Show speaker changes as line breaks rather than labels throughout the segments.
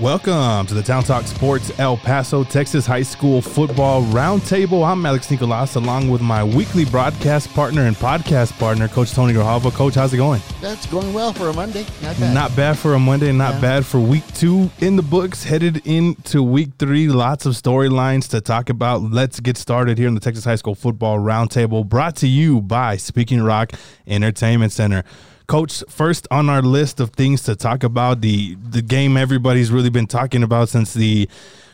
Welcome to the Town Talk Sports El Paso, Texas High School Football Roundtable. I'm Alex Nicolas, along with my weekly broadcast partner and podcast partner, Coach Tony Grijalva. Coach, how's it going?
That's going well for a Monday. Not bad.
Not bad for a Monday, not
Yeah.
bad for week two in the books. Headed into week three, lots of storylines to talk about. Let's get started here in the Texas High School Football Roundtable, brought to you by Speaking Rock Entertainment Center. Coach, first on our list of things to talk about, the the game everybody's really been talking about since the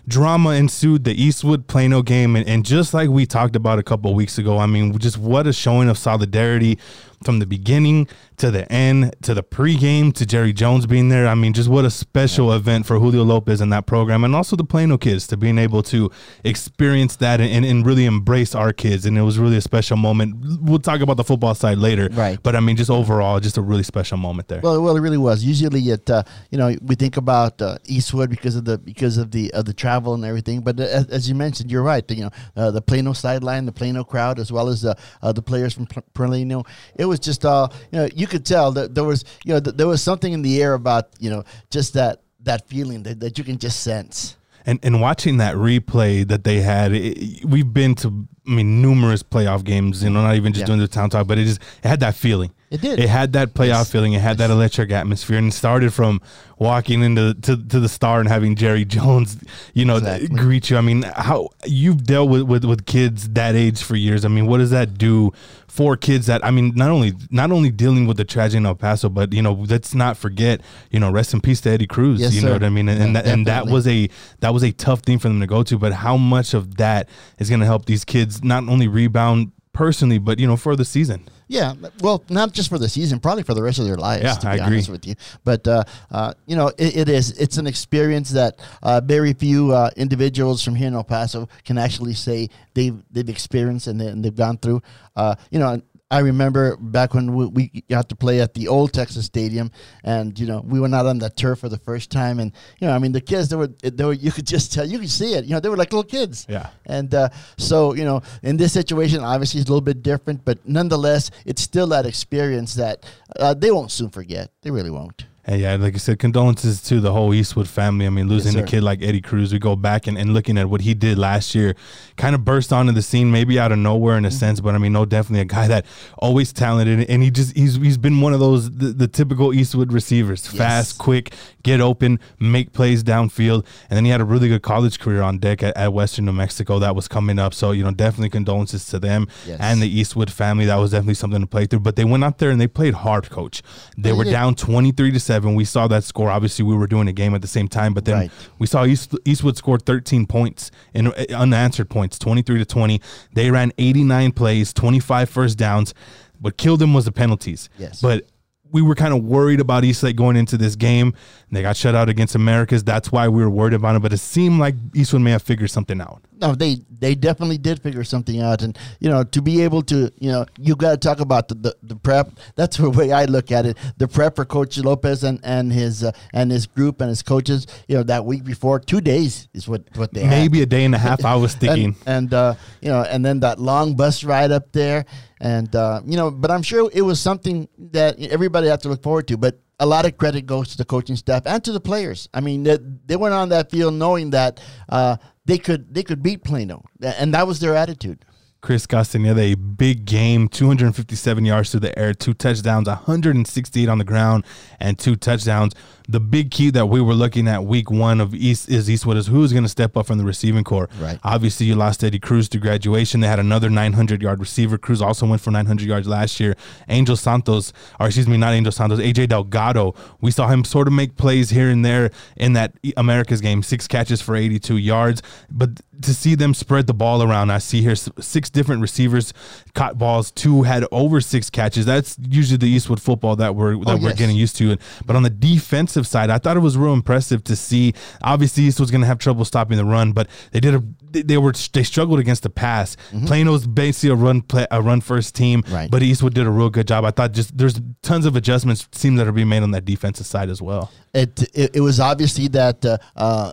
drama ensued the Eastwood Plano game, and, and just like we talked about a couple weeks ago, I mean, just what a showing of solidarity from the beginning to the end to the pregame to Jerry Jones being there. I mean, just what a special event for Julio Lopez and that program, and also the Plano kids to being able to experience that and, and really embrace our kids. And it was really a special moment. We'll talk about the football side later,
Right.
But I mean, just overall, just a really special moment there.
Well, well, it really was. Usually, it uh, you know we think about uh, Eastwood because of the because of the of the travel and everything. But uh, as, as you mentioned, you're right. You know, uh, the Plano sideline, the Plano crowd, as well as the uh, the players from Plano. It was just uh, you know, you could tell that there was you know th- there was something in the air about you know just that that feeling that, that you can just sense.
and and watching that replay that they had, it, we've been to I mean numerous playoff games. You know, not even just
Yeah.
doing the town talk, but it just it had that feeling.
It did.
It had that playoff
Yes.
feeling. It had that electric atmosphere, and it started from walking into to, to the star and having Jerry Jones, you know,
Exactly.
greet you. I mean, how you've dealt with, with with kids that age for years. I mean, what does that do for kids that I mean, not only not only dealing with the tragedy in El Paso, but you know, let's not forget, you know, rest in peace to Eddie Cruz.
Yes,
you know what I mean? And, and
Yeah,
that and that was a that was a tough thing for them to go to. But how much of that is going to help these kids not only rebound personally, but you know, for the season?
Yeah, well, not just for the season, probably for the rest of their lives.
Yeah,
to be
I agree.
honest with you. But uh, uh, you know, it, it is. It's an experience that uh, very few uh, individuals from here in El Paso can actually say they've they've experienced and, they, and they've gone through. Uh, you know. I remember back when we, we got to play at the old Texas Stadium, and you know we went out on the turf for the first time, and you know I mean the kids they were they were you could just tell you could see it, you know they were like little kids.
Yeah.
And uh, so, you know, in this situation, obviously it's a little bit different, but nonetheless, it's still that experience that uh, they won't soon forget. They really won't.
And yeah, like I said, condolences to the whole Eastwood family. I mean, losing
Yes,
a kid like Eddie Cruz, we go back and, and looking at what he did last year, kind of burst onto the scene, maybe out of nowhere in a
Mm-hmm.
sense, but I mean, no, definitely a guy that always talented, and he just he's he's been one of those the, the typical Eastwood receivers, fast, quick, get open, make plays downfield, and then he had a really good college career on deck at, at Western New Mexico that was coming up. So you know, definitely condolences to them
Yes.
and the Eastwood family. That was definitely something to play through. But they went out there and they played hard, coach. They were down 23 to 7. We saw that score. Obviously, we were doing a game at the same time, but then
Right.
we saw East, Eastwood score 13 points in uh, unanswered points, 23 to 20. They ran 89 plays, 25 first downs. What killed them was the penalties.
Yes.
But we were kind of worried about Eastlake going into this game. They got shut out against Americas. That's why we were worried about it. But it seemed like Eastwood may have figured something out.
No, they they definitely did figure something out, and you know, to be able to, you know, you got to talk about the, the, the prep. That's the way I look at it. The prep for Coach Lopez and and his uh, and his group and his coaches. You know, that week before, two days is what what they had.
Maybe a day and a half, I was thinking.
and, and uh, you know, and then that long bus ride up there, and uh, you know, but I'm sure it was something that everybody had to look forward to. But a lot of credit goes to the coaching staff and to the players. I mean, they, they went on that field knowing that uh, they could they could beat Plano, and that was their attitude.
Chris Castaneda, a big game, 257 yards through the air, two touchdowns, 168 on the ground, and two touchdowns. The big key that we were looking at week one of East is Eastwood is who's going to step up from the receiving corps.
Right.
Obviously, you lost Eddie Cruz to graduation. They had another 900 yard receiver. Cruz also went for 900 yards last year. Angel Santos, or excuse me, not Angel Santos, AJ Delgado. We saw him sort of make plays here and there in that America's game, six catches for 82 yards. But to see them spread the ball around, I see here s- six different receivers caught balls. Two had over six catches. That's usually the Eastwood football that we're that we're
yes.
getting used to. But on the defensive side, I thought it was real impressive to see. Obviously, Eastwood's going to have trouble stopping the run, but they did a they, were they struggled against the pass. Plano's basically a run play, a run first team,
Right.
but Eastwood did a real good job. I thought just there's tons of adjustments seem that are being made on that defensive side as well.
It it, it was obviously that uh, uh,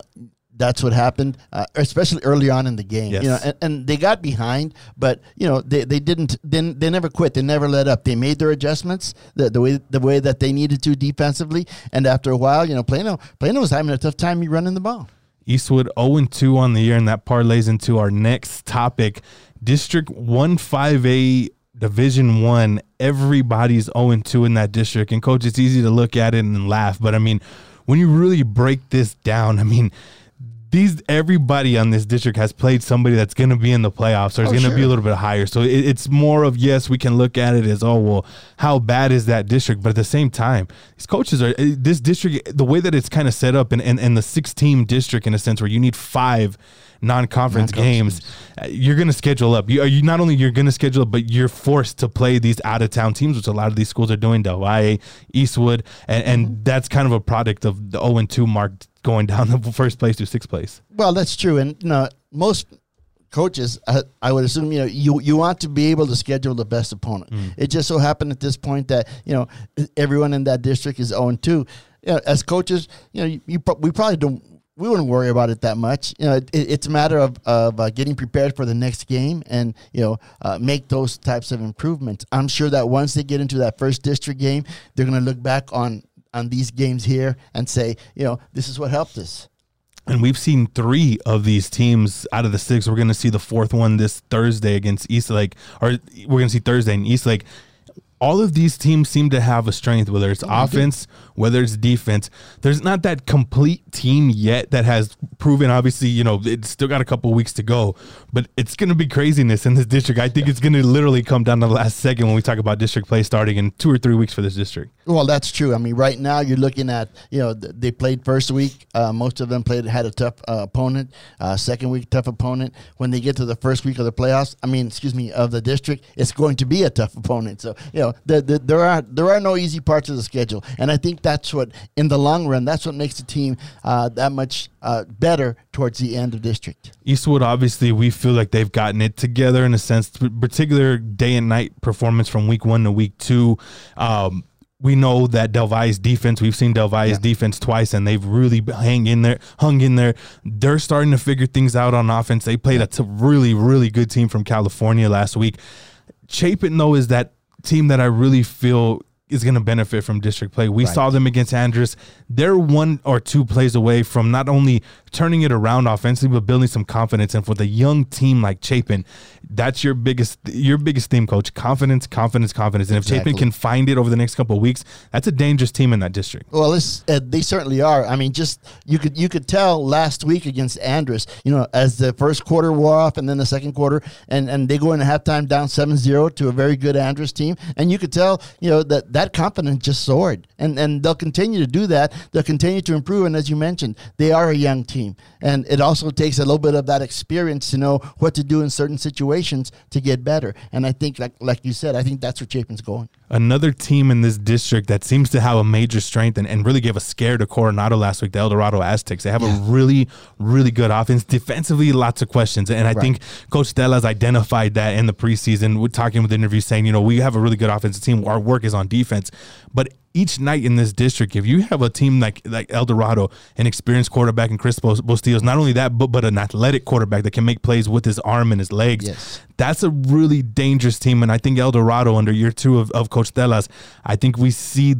that's what happened, uh, especially early on in the game.
Yes.
You know, and, and they got behind, but you know they, they didn't. They, they never quit. They never let up. They made their adjustments the, the way the way that they needed to defensively. And after a while, you know, Plano Plano was having a tough time running the ball.
Eastwood 0 2 on the year, and that parlays into our next topic. District 1 5A Division 1. Everybody's 0 2 in that district. And, coach, it's easy to look at it and laugh. But, I mean, when you really break this down, I mean, these everybody on this district has played somebody that's going to be in the playoffs or is
Oh,
going to be a little bit higher. So it, it's more of yes, we can look at it as oh well, how bad is that district? But at the same time, these coaches are eh, this district the way that it's kind of set up and and, and the six team district in a sense where you need five non-conference games uh, you're going to schedule up you, you not only you're going to schedule up but you're forced to play these out of town teams which a lot of these schools are doing Del Valle, Eastwood and, and that's kind of a product of the 0 and 2 mark going down the first place to sixth place
Well, that's true, and you know, most coaches, I, I would assume, you know, you you want to be able to schedule the best opponent. It just so happened at this point that you know everyone in that district is zero two. You know, as coaches, you know, you, you we probably don't. We wouldn't worry about it that much. You know, it, it's a matter of, of uh, getting prepared for the next game and you know uh, make those types of improvements. I'm sure that once they get into that first district game, they're going to look back on on these games here and say, you know, this is what helped us.
And we've seen three of these teams out of the six. We're going to see the fourth one this Thursday against Eastlake, or we're going to see Thursday in Eastlake. All of these teams seem to have a strength, whether it's offense, whether it's defense. There's not that complete team yet that has proven. Obviously, you know, it's still got a couple weeks to go, but it's going to be craziness in this district. I think it's going to literally come down to the last second when we talk about district play starting in two or three weeks for this district.
Well, that's true. I mean, right now you're looking at you know they played first week. Uh, most of them played had a tough uh, opponent. Uh, second week, tough opponent. When they get to the first week of the playoffs, I mean, excuse me, of the district, it's going to be a tough opponent. So you know, the, the, there are there are no easy parts of the schedule, and I think that's what in the long run that's what makes the team uh, that much uh, better towards the end of district.
Eastwood, obviously, we feel like they've gotten it together in a sense, particular day and night performance from week one to week two. Um, we know that Del Valle's defense, we've seen Del Valle's
Yeah.
defense twice, and they've really hang in there, hung in there. They're starting to figure things out on offense. They played a t- really, really good team from California last week. Chapin, though, is that team that I really feel is going to benefit from district play. We
Right.
saw them against Andress. They're one or two plays away from not only turning it around offensively, but building some confidence. And for the young team like Chapin, that's your biggest your biggest theme, coach. Confidence, confidence, confidence. And if Chapin can find it over the next couple of weeks, that's a dangerous team in that district.
Well, it's, uh, they certainly are. I mean, just you could you could tell last week against Andress, you know, as the first quarter wore off and then the second quarter, and, and they go into halftime down 7-0 to a very good Andress team, and you could tell, you know, that that confidence just soared, and and they'll continue to do that. They'll continue to improve, and as you mentioned, they are a young team, and it also takes a little bit of that experience to know what to do in certain situations to get better. And I think, like like you said, I think that's where Chapin's going.
Another team in this district that seems to have a major strength and, and really gave a scare to Coronado last week, the El Dorado Aztecs. They have a really, really good offense. Defensively, lots of questions. And I
Right.
think Coach Stella's identified that in the preseason. We're talking with interviews saying, you know, we have a really good offensive team. Our work is on defense. But each night in this district, if you have a team like like El Dorado, an experienced quarterback in Chris Bustillos, not only that, but but an athletic quarterback that can make plays with his arm and his legs.
Yes.
That's a really dangerous team. And I think El Dorado, under year two of, of Coach Telas, I think we see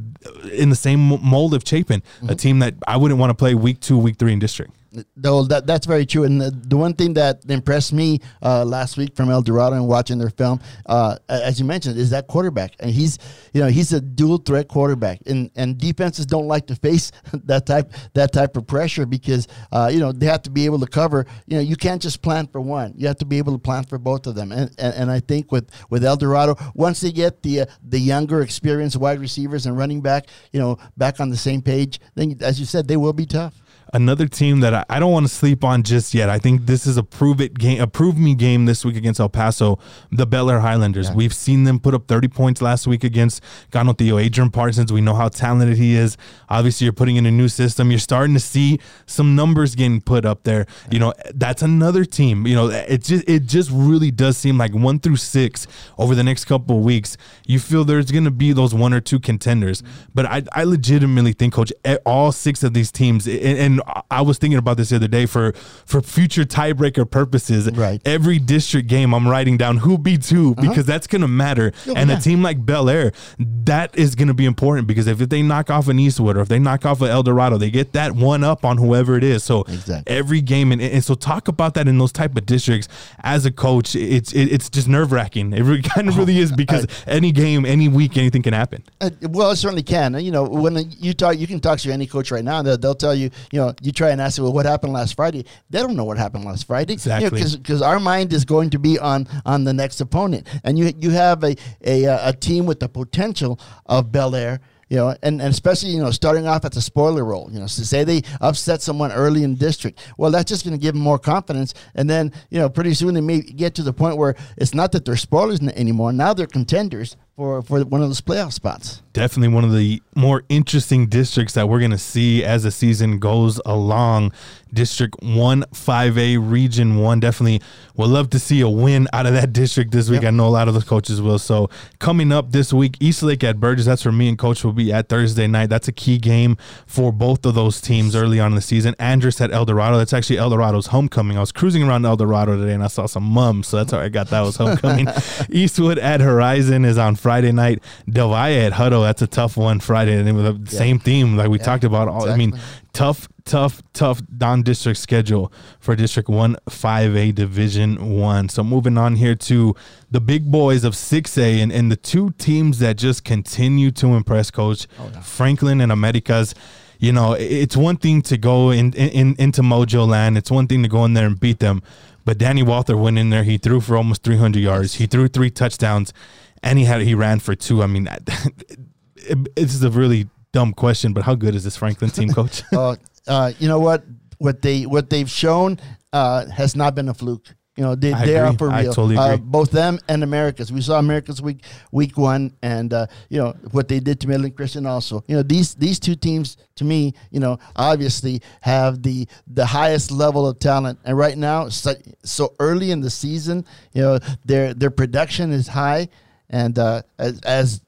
in the same mold of Chapin, a mm-hmm. team that I wouldn't want to play week two, week three in district.
Though that that's very true, and the, the one thing that impressed me uh, last week from El Dorado and watching their film, uh, as you mentioned, is that quarterback, and he's you know he's a dual threat quarterback, and and defenses don't like to face that type that type of pressure because uh, you know they have to be able to cover. You know you can't just plan for one; you have to be able to plan for both of them, and and, and I think with with El Dorado, once they get the uh, the younger, experienced wide receivers and running back, you know, back on the same page, then as you said, they will be tough.
Another team that I, I don't want to sleep on just yet. I think this is a prove it game, a prove me game this week against El Paso, the Bel Air Highlanders. We've seen them put up 30 points last week against Canutillo. Adrian Parsons, we know how talented he is. Obviously, you're putting in a new system. You're starting to see some numbers getting put up there. You know, that's another team. You know, it just it just really does seem like one through six over the next couple of weeks. You feel there's going to be those one or two contenders, mm-hmm. but I, I legitimately think, Coach, all six of these teams, and I was thinking about this the other day for for future tiebreaker purposes.
Right.
Every district game, I'm writing down who beats who because that's going to matter.
Oh,
and
yeah.
a team like Bel Air, that is going to be important because if, if they knock off an Eastwood or if they knock off an El Dorado, they get that one up on whoever it is. So
Exactly.
every game, and, and so talk about that in those type of districts. As a coach, it's it, it's just nerve wracking. It really, kind of really is because any game, any week, anything can happen.
Uh, well, it certainly can. You know, when you talk, you can talk to any coach right now. They'll, they'll tell you, you know, you try and ask them, well, what happened last Friday? They don't know what happened last Friday.
Exactly.
Because our mind is going to be on on the next opponent, and you you have a a, a team with the potential of Bel Air. You know, and, and especially you know starting off at the spoiler role. You know, so say they upset someone early in district. Well, that's just going to give them more confidence, and then you know pretty soon they may get to the point where it's not that they're spoilers anymore. Now they're contenders for for one of those playoff spots.
definitely one of the more interesting districts that we're going to see as the season goes along. District 1 5A Region 1 definitely would love to see a win out of that district this week.
Yep.
I know a lot of those coaches will. So, coming up this week, East Lake at Burgess. That's where me and coach will be at Thursday night. That's a key game for both of those teams early on in the season. Andress at El Dorado. That's actually El Dorado's homecoming. I was cruising around El Dorado today and I saw some mums, so that's how I got that was homecoming. Eastwood at Horizon is on Friday night. Del Valle at Hutto. That's a tough one Friday. And it was the same theme like we talked about. All, I mean,
exactly.
Tough, tough, tough non-district schedule for District One, Five A, Division One. So moving on here to the big boys of Six A, and, and the two teams that just continue to impress, Coach oh, Franklin and Americas. You know, it's one thing to go in, in into Mojo Land. It's one thing to go in there and beat them. But Danny Walther went in there. He threw for almost 300 yards. He threw three touchdowns, and he had he ran for two. I mean, that, it, it's a really dumb question, but how good is this Franklin team, Coach?
uh, uh, you know what? What they what they've shown uh, has not been a fluke. You know, they, they are
agree.
for
I
real.
totally
Uh, both them and Americas. We saw Americas week week one, and uh, you know what they did to Midland Christian. Also, you know these these two teams to me, you know, obviously have the the highest level of talent. And right now, so, so early in the season, you know their their production is high, and uh, as, as uh,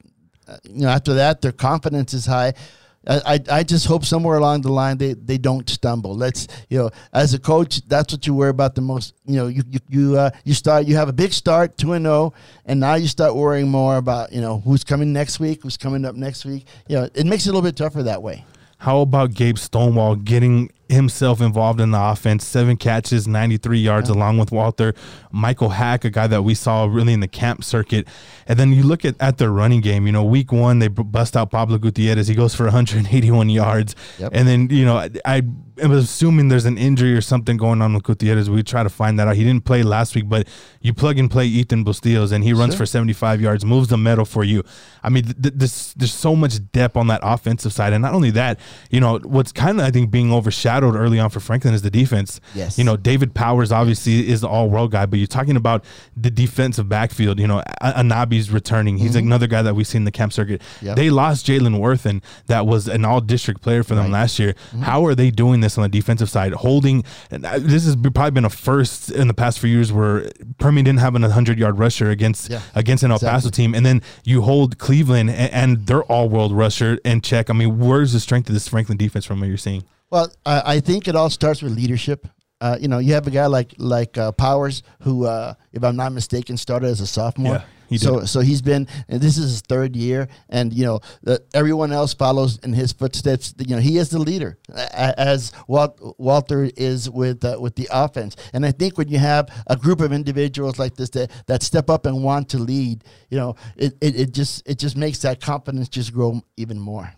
you know, after that, their confidence is high. I, I just hope somewhere along the line they, they don't stumble. Let's you know, as a coach, that's what you worry about the most. You know, you you you, uh, you start you have a big start two and zero, and now you start worrying more about you know who's coming next week, who's coming up next week. You know, it makes it a little bit tougher that way.
How about Gabe Stonewall getting himself involved in the offense? Seven catches, 93 yards, along with Walter. Michael Hack, a guy that we saw really in the camp circuit. And then you look at, at their running game. You know, week one, they bust out Pablo Gutierrez. He goes for 181 yards.
Yep.
And then, you know, I, I assuming there's an injury or something going on with Gutierrez. We try to find that out. He didn't play last week, but you plug and play Ethan Bustillos, and he runs
Sure.
for 75 yards, moves the metal for you. I mean, th- th- this, there's so much depth on that offensive side. And not only that, you know, what's kind of, I think, being overshadowed early on for Franklin is the defense.
Yes.
You know, David Powers obviously is the all world guy, but you're talking about the defensive backfield. You know, Anabi's returning. He's another guy that we've seen in the camp circuit.
Mm-hmm. Yep.
They lost Jalen Worthen, that was an all district player for them
Right.
last year.
Mm-hmm.
How are they doing this on the defensive side? Holding, and this has probably been a first in the past few years where Permian didn't have an 100 yard rusher against
Yeah,
against an El Paso
exactly.
team. And then you hold Cleveland and, and their all world rusher in check. I mean, where's the strength of this Franklin defense from what you're seeing?
Well, I, I think it all starts with leadership. Uh, you know, you have a guy like like uh, Powers, who, uh, if I'm not mistaken, started as a sophomore.
Yeah, he
so
did.
so he's been, and this is his third year, and you know, everyone else follows in his footsteps. You know, he is the leader, as Walt, Walter is with uh, with the offense. And I think when you have a group of individuals like this that, that step up and want to lead, you know, it, it, it just it just makes that confidence just grow even more.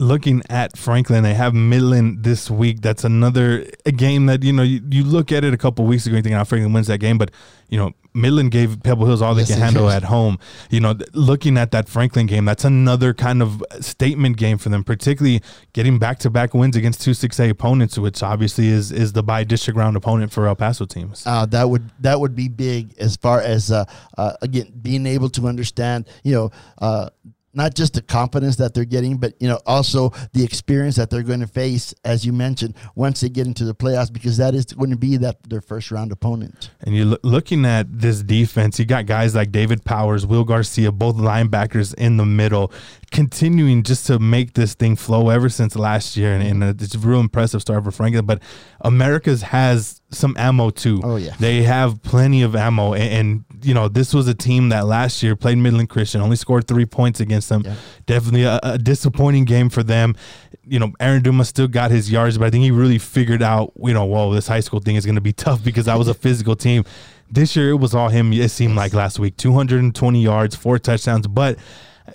looking at Franklin, they have Midland this week. That's another a game that you know you, you look at it a couple weeks ago, you think, "Oh, Franklin wins that game," but you know Midland gave Pebble Hills all they
Yes,
can handle
did.
at home. You know, th- looking at that Franklin game, that's another kind of statement game for them, particularly getting back to back wins against two six A opponents, which obviously is is the bi-district round opponent for El Paso teams.
Uh, that would that would be big as far as uh, uh, again being able to understand. You know, uh, not just the confidence that they're getting, but you know also the experience that they're going to face, as you mentioned, once they get into the playoffs, because that is going to be that their first round opponent.
And you're looking at this defense. You got guys like David Powers, Will Garcia, both linebackers in the middle, continuing just to make this thing flow ever since last year, and, and it's a real impressive start for Franklin. But America's has some ammo too.
Oh yeah,
they have plenty of ammo, and, and, you know this was a team that last year played Midland Christian, only scored three points against them. Yeah. Definitely a, a, disappointing game for them. You know, Aaron Dumas still got his yards, but I think he really figured out, you know, whoa, this high school thing is going to be tough because that was a physical team. This year it was all him. It seemed like last week, 220 yards, four touchdowns, but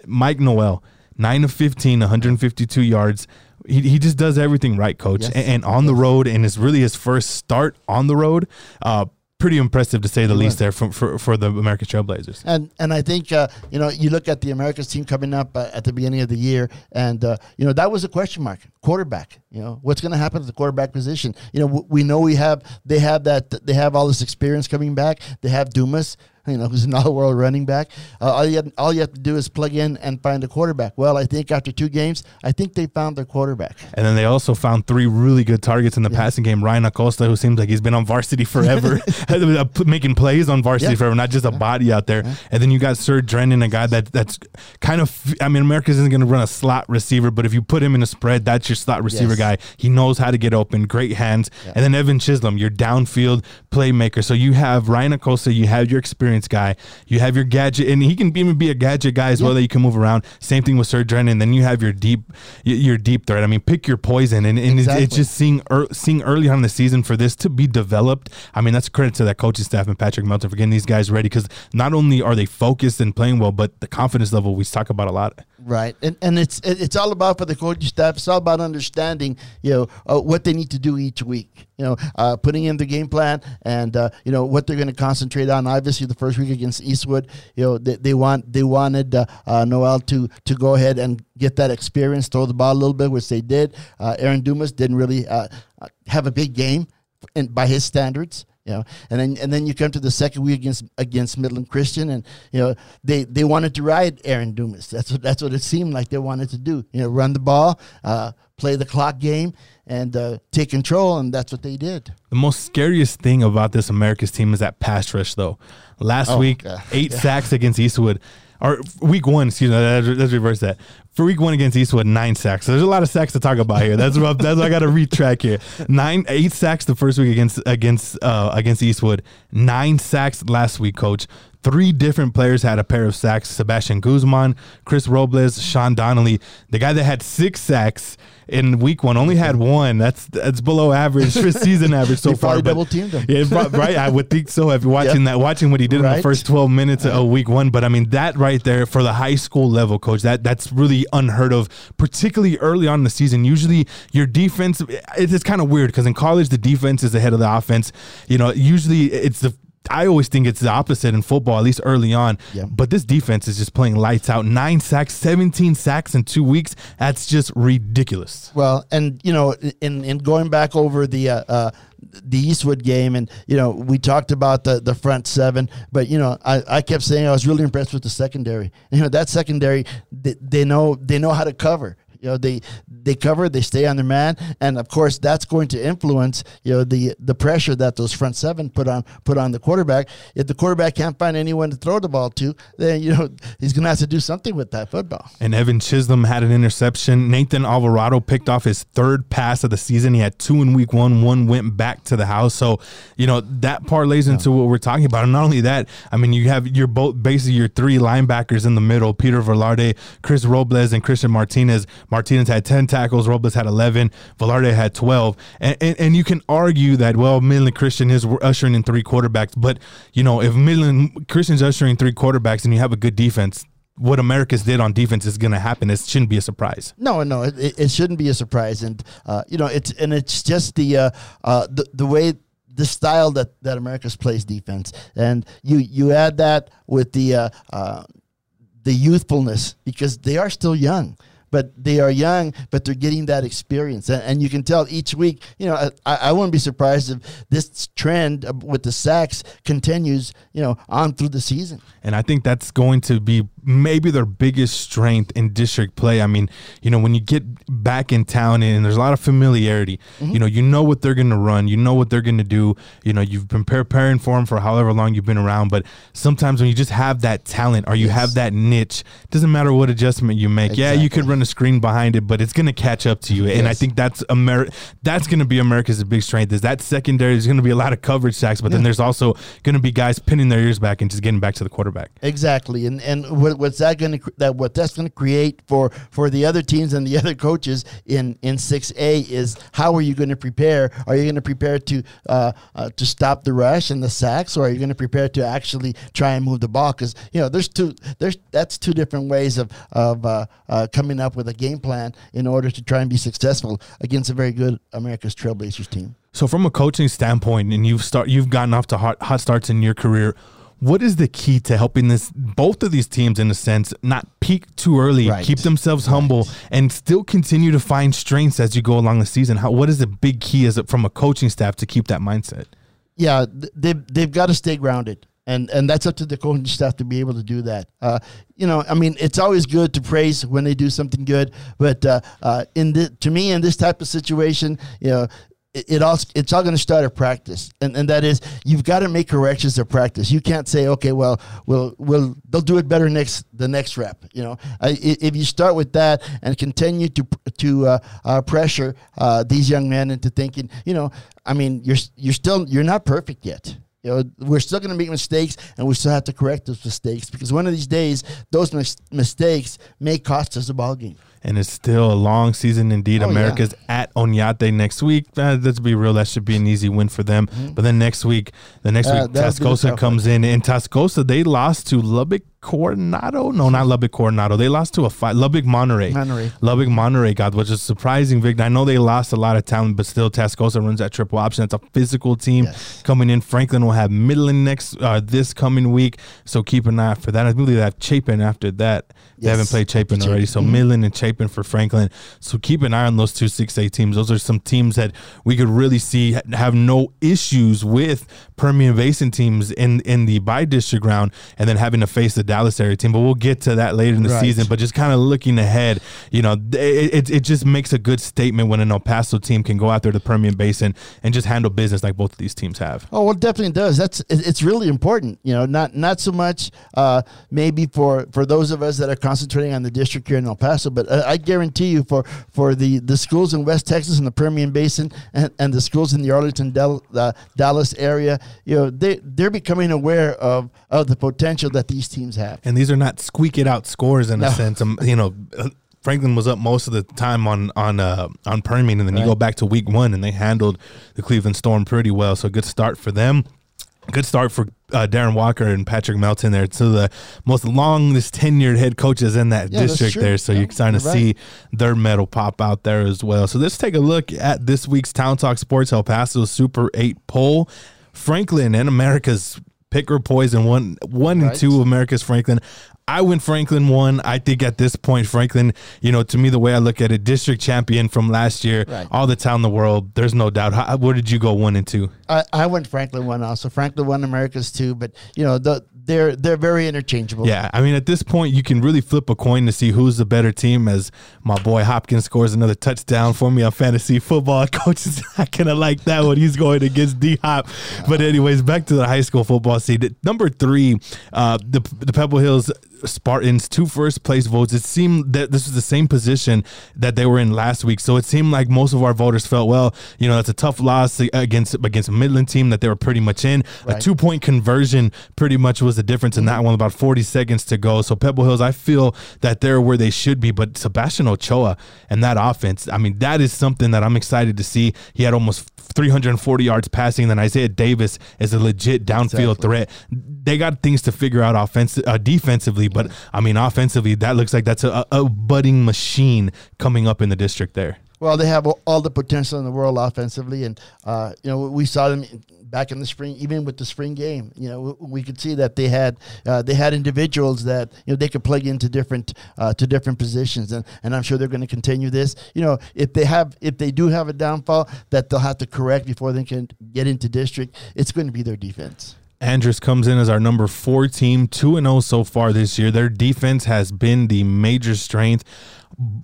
Mike Noel, nine of 15, 152 yards he, he just does everything right, coach. Yes. And, and, on the road, and it's really his first start on the road. Uh, pretty impressive to say the least there for, for, for the American Trailblazers.
And and I think uh, you know you look at the Americas team coming up uh, at the beginning of the year, and uh, you know that was a question mark. Quarterback, you know what's going to happen to the quarterback position. You know w- we know we have they have that they have all this experience coming back. They have Dumas, you know, who's an all-world running back. Uh, all you have, all you have to do is plug in and find a quarterback. Well, I think after two games, I think they found their quarterback.
And then they also found three really good targets in the yeah. passing game. Ryan Acosta, who seems like he's been on varsity forever, making plays on varsity yeah. forever, not just a yeah. body out there. And then you got Sir Drennan, a guy that that's kind of. I mean, America isn't going to run a slot receiver, but if you put him in a spread, that's your slot receiver yes. guy. He knows how to get open, great hands. And then Evan Chisholm, your downfield playmaker. So you have Ryan Acosta, you have your guy. You have your gadget, and he can even be a gadget guy as yeah. well that you can move around. Same thing with Sir Drennan. Then you have your deep, your deep threat. I mean, pick your poison, and, and exactly. it's, just seeing er, seeing early on in the season for this to be developed. I mean, that's credit to that coaching staff and Patrick Melton for getting these guys ready because not only are they focused and playing well, but the confidence level we talk about a lot.
Right, and and it's it's all about for the coaching staff. It's all about understanding, you know, uh, what they need to do each week. You know, uh, putting in the game plan and uh, you know what they're going to concentrate on. Obviously, the first week against Eastwood, you know, they, they want they wanted uh, uh, Noel to to go ahead and get that experience, throw the ball a little bit, which they did. Uh, Aaron Dumas didn't really have a big game, in, by his standards you know? And then and then you come to the second week against against Midland Christian and you know they they wanted to ride Aaron Dumas. That's what that's what it seemed like they wanted to do you know run the ball uh, play the clock game and uh, take control and that's what they did.
The most scariest thing about this America's team is that pass rush though. Last oh, week eight yeah. sacks against Eastwood. Or week one, excuse me, let's reverse that. For week one against Eastwood, nine sacks. So there's a lot of sacks to talk about here. That's rough. That's what I got to retrack here. Nine, eight sacks the first week against against uh, against Eastwood. Nine sacks last week, coach. Three different players had a pair of sacks: Sebastian Guzman, Chris Robles, Sean Donnelly. The guy that had six sacks in week one only had one. That's that's below average for season average so far.
double teamed him.
Yeah, right. I would think so. If you're watching that, watching what he did right. in the first 12 minutes of week one, but I mean that right there for the high school level coach, that that's really unheard of, particularly early on in the season. Usually your defense, it's, it's kind of weird because in college the defense is ahead of the offense. You know, usually it's the I always think it's the opposite in football, at least early on. Yeah. But this defense is just playing lights out. Nine sacks, 17 sacks in two weeks. That's just ridiculous.
Well, and, you know, in, in going back over the, uh, uh, the Eastwood game, and you know we talked about the the front seven, but you know I, I kept saying I was really impressed with the secondary. You know that secondary, they, they know they know how to cover. You know, they they cover, they stay on their man, and of course that's going to influence you know the the pressure that those front seven put on put on the quarterback. If the quarterback can't find anyone to throw the ball to, then you know he's going to have to do something with that football.
And Evan Chisholm had an interception. Nathan Alvarado picked off his third pass of the season. He had two in week one. One went back to the house. So you know that parlays into what we're talking about. And not only that, I mean you have your both basically your three linebackers in the middle: Peter Velarde, Chris Robles, and Christian Martinez. Martinez had 10 tackles, Robles had 11, Velarde had 12. And, and, and, you can argue that, well, Midland Christian is ushering in three quarterbacks. But, you know, if Midland Christian's ushering three quarterbacks and you have a good defense, what America's did on defense is going to happen. It shouldn't be a surprise.
No, no, it, it shouldn't be a surprise. And, uh, you know, it's, and it's just the, uh, uh, the, the way the style that, that America's plays defense. And you, you add that with the, uh, uh, the youthfulness because they are still young but they are young, but they're getting that experience. And, and you can tell each week, you know, I, I wouldn't be surprised if this trend with the sacks continues, you know, on through the season.
And I think that's going to be maybe their biggest strength in district play. I mean, you know, when you get back in town and there's a lot of familiarity, mm-hmm. you know, you know what they're going to run, you know what they're going to do. You know, you've been preparing for them for however long you've been around. But sometimes when you just have that talent or you yes. have that niche, doesn't matter what adjustment you make. Exactly. Yeah, you could run a screen behind it, but it's going to catch up to you. Yes. And I think that's Amer- That's going to be America's big strength. Is that secondary? is going to be a lot of coverage sacks, but yeah. then there's also going to be guys pinning their ears back and just getting back to the quarterback.
Exactly, and and what, what's that going to that what that's going to create for for the other teams and the other coaches in in six A is how are you going to prepare? Are you going to prepare to uh, uh, to stop the rush and the sacks, or are you going to prepare to actually try and move the ball? Because you know there's two there's that's two different ways of of uh, uh, coming up with a game plan in order to try and be successful against a very good America's Trailblazers team.
So from a coaching standpoint, and you've start you've gotten off to hot, hot starts in your career what is the key to helping this both of these teams in a sense not peak too early right. keep themselves humble right. and still continue to find strengths as you go along the season how what is the big key is it from a coaching staff to keep that mindset
yeah they've, they've got to stay grounded and and that's up to the coaching staff to be able to do that. Uh, you know, I mean, it's always good to praise when they do something good, but uh, uh, in the, to me, in this type of situation, you know, it, all it's all going to start at practice, and and that is you've got to make corrections at practice. You can't say, okay, well, we'll we'll they'll do it better next the next rep. You know, I, if you start with that and continue to to uh, uh, pressure uh, these young men into thinking, you know, I mean, you're you're still you're not perfect yet. You know, we're still going to make mistakes, and we still have to correct those mistakes because one of these days, those mis- mistakes may cost us a ball game
and it's still a long season indeed. Oh, America's yeah. at Oñate next week. Uh, let's be real, that should be an easy win for them. Mm-hmm. But then next week, the next uh, week, Tascosa comes in. In Tascosa, they lost to Lubbock Coronado? No, not Lubbock Coronado. They lost to a fight. Lubbock Monterey.
Monterey.
Lubbock Monterey, God, which is surprising, Vic. I know they lost a lot of talent, but still, Tascosa runs that triple option. It's a physical team yes. coming in. Franklin will have Midland next uh, this coming week, so keep an eye for that. I believe they have Chapin after that. They haven't played Chapin already, so mm-hmm. Midland and Chapin for Franklin. So keep an eye on those two 6A teams. Those are some teams that we could really see have no issues with Permian Basin teams in in the bi-district round, and then having to face the Dallas area team, but we'll get to that later in the right. season. But just kind of looking ahead, you know, it, it, it, just makes a good statement when an El Paso team can go out there to the Permian Basin and just handle business like both of these teams have.
Oh, well, it definitely does. That's it's really important. You know, not not so much uh, maybe for for those of us that are concentrating on the district here in El Paso, but uh, I guarantee you for for the the schools in West Texas and the Permian Basin and, and the schools in the Arlington Del, uh, Dallas area, you know, they they're becoming aware of of the potential that these teams have.
And these are not squeak it out scores in no. a sense. Um, you know, uh, Franklin was up most of the time on on uh, on Permian, and then right. you go back to week one, and they handled the Cleveland Storm pretty well. So good start for them. Good start for uh, Darren Walker and Patrick Melton there, two of the most longest tenured head coaches in that yeah, district there. So yeah, you're starting to right. see their medal pop out there as well. So let's take a look at this week's Town Talk Sports El Paso Super 8 poll. Franklin and America's pick or poison one one right. and two America's Franklin. I went Franklin one. I think at this point, Franklin, you know, to me, the way I look at it, district champion from last year, right. all the town in the world, there's no doubt. How, where did you go one and two?
I, I went Franklin one also. Franklin one, America's two, but you know, the they're they're very interchangeable.
Yeah, I mean, at this point, you can really flip a coin to see who's the better team. As my boy Hopkins scores another touchdown for me on fantasy football, coach is not gonna like that when he's going against D Hop. But anyways, back to the high school football seed. Number three, uh, the the Pebble Hills Spartans two first place votes. It seemed that this was the same position that they were in last week. So it seemed like most of our voters felt, well, you know, that's a tough loss against against a Midland team that they were pretty much in. Right. A two point conversion pretty much was the difference in that mm-hmm. one. About 40 seconds to go. So Pebble Hills, I feel that they're where they should be. But Sebastian Ochoa and that offense, I mean, that is something that I'm excited to see. He had almost 340 yards passing. Then Isaiah Davis is a legit downfield exactly. threat. They got things to figure out offense, uh, defensively, but I mean offensively, that looks like that's a, a budding machine coming up in the district there.
Well, they have all the potential in the world offensively, and uh, you know we saw them back in the spring, even with the spring game. You know, we could see that they had uh, they had individuals that you know they could plug into different uh, to different positions, and and I'm sure they're going to continue this. You know, if they have if they do have a downfall that they'll have to correct before they can get into district, it's going to be their defense.
Andress comes in as our number four team, 2 0 so far this year. Their defense has been the major strength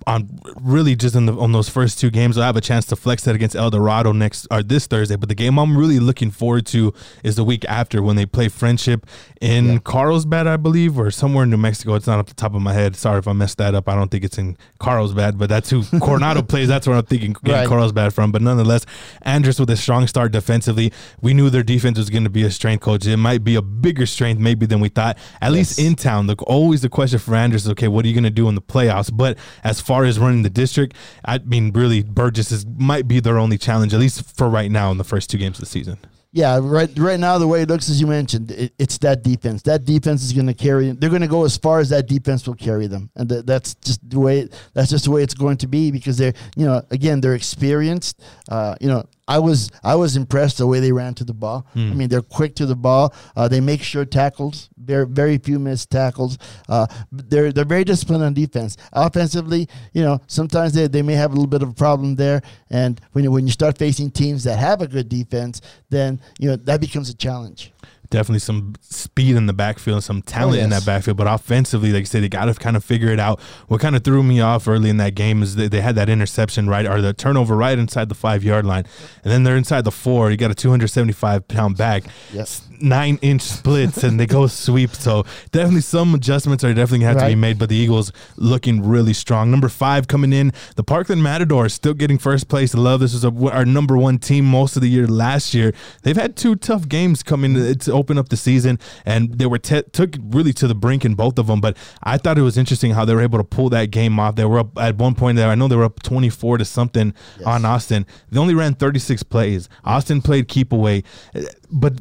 on really just in the, on those first two games. I have a chance to flex that against El Dorado next or this Thursday. But the game I'm really looking forward to is the week after when they play Friendship in yeah. Carlsbad, I believe, or somewhere in New Mexico. It's not off the top of my head. Sorry if I messed that up. I don't think it's in Carlsbad, but that's who Coronado plays. That's where I'm thinking right. Carlsbad from. But nonetheless, Andress with a strong start defensively. We knew their defense was going to be a strength, coach. It might be a bigger strength maybe than we thought. At yes. least in town. The, always the question for Andress is okay, what are you going to do in the playoffs? But as far as running the district, I mean, really, Burgess is might be their only challenge, at least for right now in the first two games of the season.
Yeah, right. Right now, the way it looks, as you mentioned, it, it's that defense. That defense is going to carry. They're going to go as far as that defense will carry them, and th- that's just the way. That's just the way it's going to be because they're, you know, again, they're experienced. Uh, you know, I was I was impressed the way they ran to the ball. Mm. I mean, they're quick to the ball. Uh, they make sure tackles. Very very few missed tackles. Uh, they're they're very disciplined on defense. Offensively, you know, sometimes they, they may have a little bit of a problem there. And when you, when you start facing teams that have a good defense, then you know that becomes a challenge
definitely some speed in the backfield and some talent oh, yes. in that backfield. But offensively, like I said, they got to kind of figure it out. What kind of threw me off early in that game is that they had that interception right or the turnover right inside the five yard line, and then they're inside the four. You got a 275 pound back. Yes nine inch splits and they go sweep. So definitely some adjustments are definitely have right. to be made. But the Eagles looking really strong. Number five coming in, the Parkland Matadors still getting first place. Love this was a, our number one team most of the year last year. They've had two tough games coming to open up the season, and they were te- took really to the brink in both of them. But I thought it was interesting how they were able to pull that game off. They were up at one point there. I know they were up twenty four to something yes. on Austin. They only ran thirty six plays. Austin played keep away, but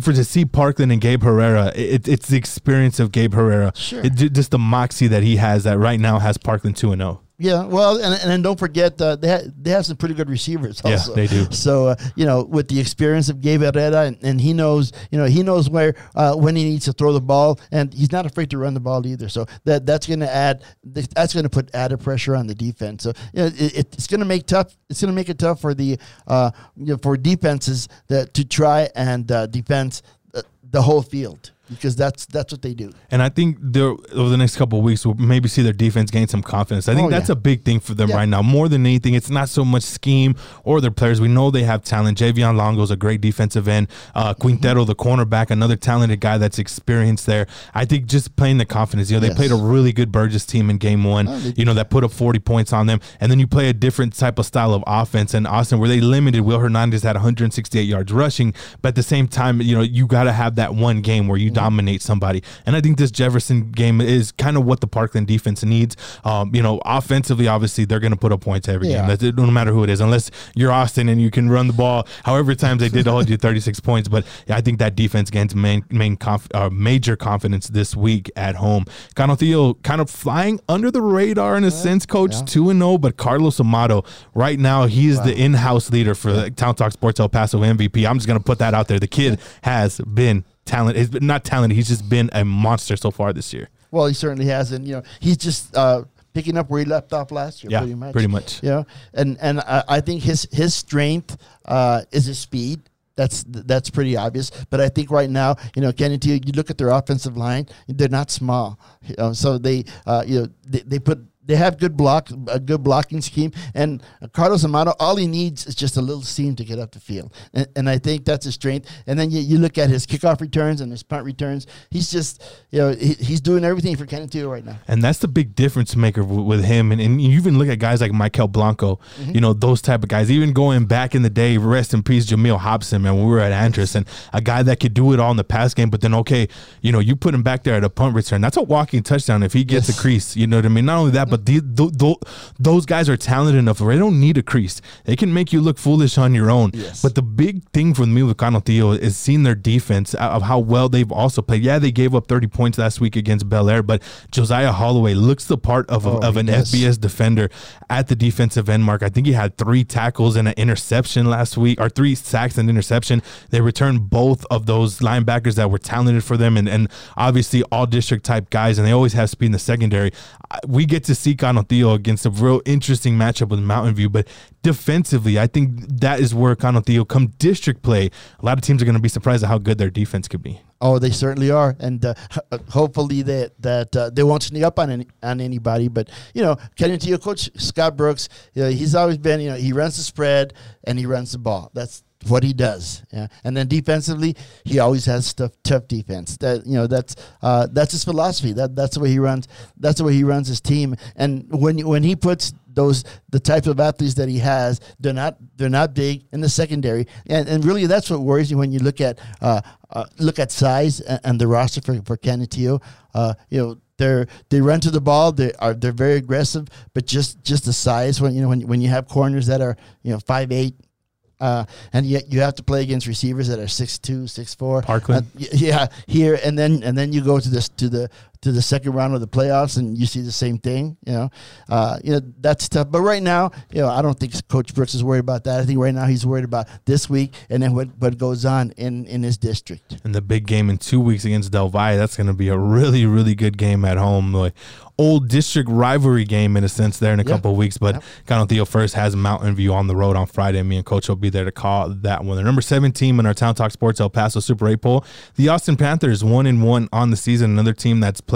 for to see Parkland and Gabe Herrera, it, it's the experience of Gabe Herrera. Sure. It, just the moxie that he has that right now has Parkland 2 and 0.
Yeah, well, and, and don't forget uh, they ha- they have some pretty good receivers. Also.
Yeah, they do.
So uh, you know, with the experience of Gabe Herrera, and, and he knows you know he knows where uh, when he needs to throw the ball, and he's not afraid to run the ball either. So that that's going to add that's going to put added pressure on the defense. So you know, it, it's going to make tough. It's going to make it tough for the uh, you know, for defenses that to try and uh, defend uh, the whole field because that's that's what they do.
And I think over the next couple weeks, we'll maybe see their defense gain some confidence. I think oh, that's yeah. a big thing for them yeah. right now. More than anything, it's not so much scheme or their players. We know they have talent. Javion Longo is a great defensive end. Uh, Quintero, the cornerback, another talented guy that's experienced there. I think just playing the confidence. You know, they yes. played a really good Burgess team in game one. Oh, you know, that put up 40 points on them. And then you play a different type of style of offense. And Austin, where they limited, Will Hernandez had 168 yards rushing. But at the same time, you know, you got to have that one game where you. Dominate somebody. And I think this Jefferson game is kind of what the Parkland defense needs. Um, you know, offensively, obviously, they're going to put up points every yeah. game. no matter who it is, unless you're Austin and you can run the ball. However times they did hold you 36 points, but I think that defense gains main main conf, uh, major confidence this week at home. Canutillo kind of flying under the radar in a yeah. sense, coach two and zero, oh, but Carlos Amato right now he is wow. the in-house leader for the Town Talk Sports El Paso MVP. I'm just going to put that out there. The kid has been talent. He's not talented. He's just been a monster so far this year.
Well, he certainly has, and you know, he's just uh, picking up where he left off last year.
Yeah,
pretty much.
Pretty much.
Yeah, and and I, I think his his strength uh, is his speed. That's that's pretty obvious. But I think right now, you know, Kennedy, you look at their offensive line; they're not small. You know, so they, uh, you know, they, they put they have good block, a good blocking scheme, and Carlos Amato, all he needs is just a little seam to get up the field, and, and I think that's a strength. And then you, you look at his kickoff returns and his punt returns. He's just, you know, he, he's doing everything for Canutillo right now.
And that's the big difference maker w- with him. And, and you even look at guys like Michael Blanco, mm-hmm. you know, those type of guys. Even going back in the day, rest in peace, Jameel Hobson, man, when we were at Andress, and a guy that could do it all in the pass game. But then, okay, you know, you put him back there at a punt return. That's a walking touchdown if he gets yes. a crease. You know what I mean? Not only that, but the, the, the those guys are talented enough where they don't need a crease. They can make you look foolish on your own. Yes. But the big thing for me with Canutillo is seeing their defense of how well they've also played. Yeah, they gave up 30 points last week against Bel Air, but Josiah Holloway looks the part of, oh, of an yes. FBS defender at the defensive end mark. I think he had three tackles and an interception last week, or three sacks and interception. They returned both of those linebackers that were talented for them and, and obviously all district type guys, and they always have speed in the secondary. We get to see see Canutillo against a real interesting matchup with Mountain View. But defensively, I think that is where Canutillo come district play. A lot of teams are going to be surprised at how good their defense could be.
Oh, they certainly are, and uh, hopefully that that uh, they won't sneak up on any, on anybody. But you know, Canutillo coach Scott Brooks, you know, he's always been you know he runs the spread and he runs the ball. That's what he does. Yeah. And then defensively, he always has tough, tough defense. That you know, that's uh, that's his philosophy. That that's the way he runs. That's the way he runs his team. And when when he puts those the types of athletes that he has, they're not they're not big in the secondary. And and really, that's what worries you when you look at uh, uh, look at size and, and, the roster for for Canutillo. Uh, you know. They're they run to the ball. They are they're very aggressive, but just just the size when you know when when you have corners that are you know five eight, uh, and yet you have to play against receivers that are six two, six four.
Parkland,
uh, yeah, here and then and then you go to this to the to the second round of the playoffs and you see the same thing. You know, uh, you know that's tough. But right now, you know, I don't think Coach Brooks is worried about that. I think right now he's worried about this week and then what what goes on in in his district.
And the big game in two weeks against Del Valle, that's going to be a really really good game at home. Like old district rivalry game in a sense there in a yeah. couple of weeks. But yep. Theo first has Mountain View on the road on Friday. Me and Coach will be there to call that one. The number seven team in our Town Talk Sports El Paso Super 8 poll, the Austin Panthers, one and one on the season. Another team that's played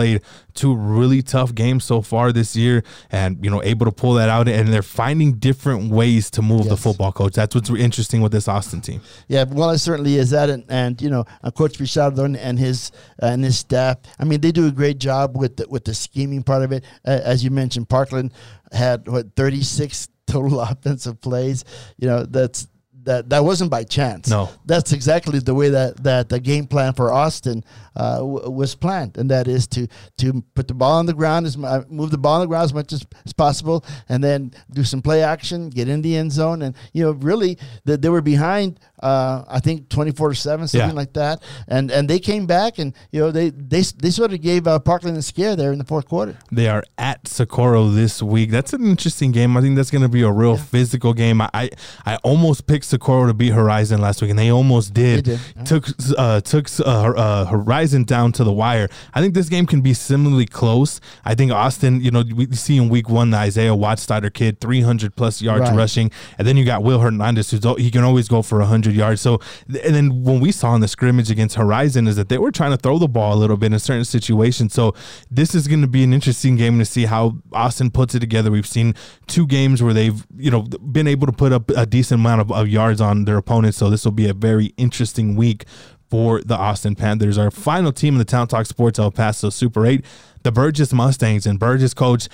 two really tough games so far this year, and you know able to pull that out. And they're finding different ways to move yes. the football coach. That's what's interesting with this Austin team.
Yeah, well, it certainly is that, and, and you know, uh, Coach Richardo and his uh, and his staff. I mean, they do a great job with the, with the scheming part of it. Uh, as you mentioned, Parkland had what 36 total offensive plays. You know, that's that that wasn't by chance.
No,
that's exactly the way that that the game plan for Austin uh, w- was planned, and that is to to put the ball on the ground, as uh, move the ball on the ground as much as, as possible, and then do some play action, get in the end zone, and you know really the, they were behind. Uh, I think twenty four to seven, something yeah. like that, and and they came back, and you know they they they sort of gave uh, Parkland a scare there in the fourth quarter.
They are at Socorro this week. That's an interesting game. I think that's going to be a real yeah. physical game. I, I I almost picked Socorro to beat Horizon last week, and they almost did.
They
did. Took uh, took uh, uh, Horizon down to the wire. I think this game can be similarly close. I think Austin, you know, we see in week one the Isaiah Wattstarter kid, 300 plus yards right. rushing, and then you got Will Hernandez, who's he can always go for 100 yards. So, and then when we saw in the scrimmage against Horizon is that they were trying to throw the ball a little bit in a certain situations. So this is going to be an interesting game to see how Austin puts it together. We've seen two games where they've you know been able to put up a decent amount of, of yards on their opponents. So this will be a very interesting week for the Austin Panthers. Our final team in the Town Talk Sports El Paso Super 8, the Burgess Mustangs. And Burgess coach